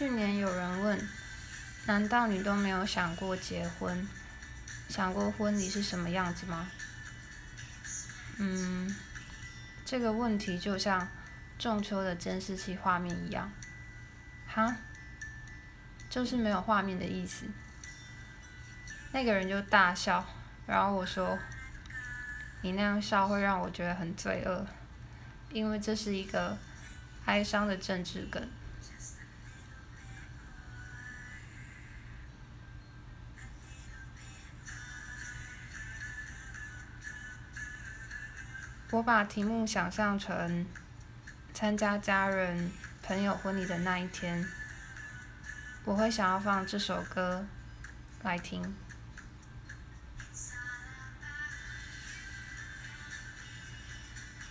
去年有人问，难道你都没有想过结婚？想过婚礼是什么样子吗？嗯，这个问题就像中秋的监视器画面一样，哈，就是没有画面的意思。那个人就大笑，然后我说：“你那样笑会让我觉得很罪恶，因为这是一个哀伤的政治梗。”我把题目想象成参加家人、朋友婚礼的那一天，我会想要放这首歌来听。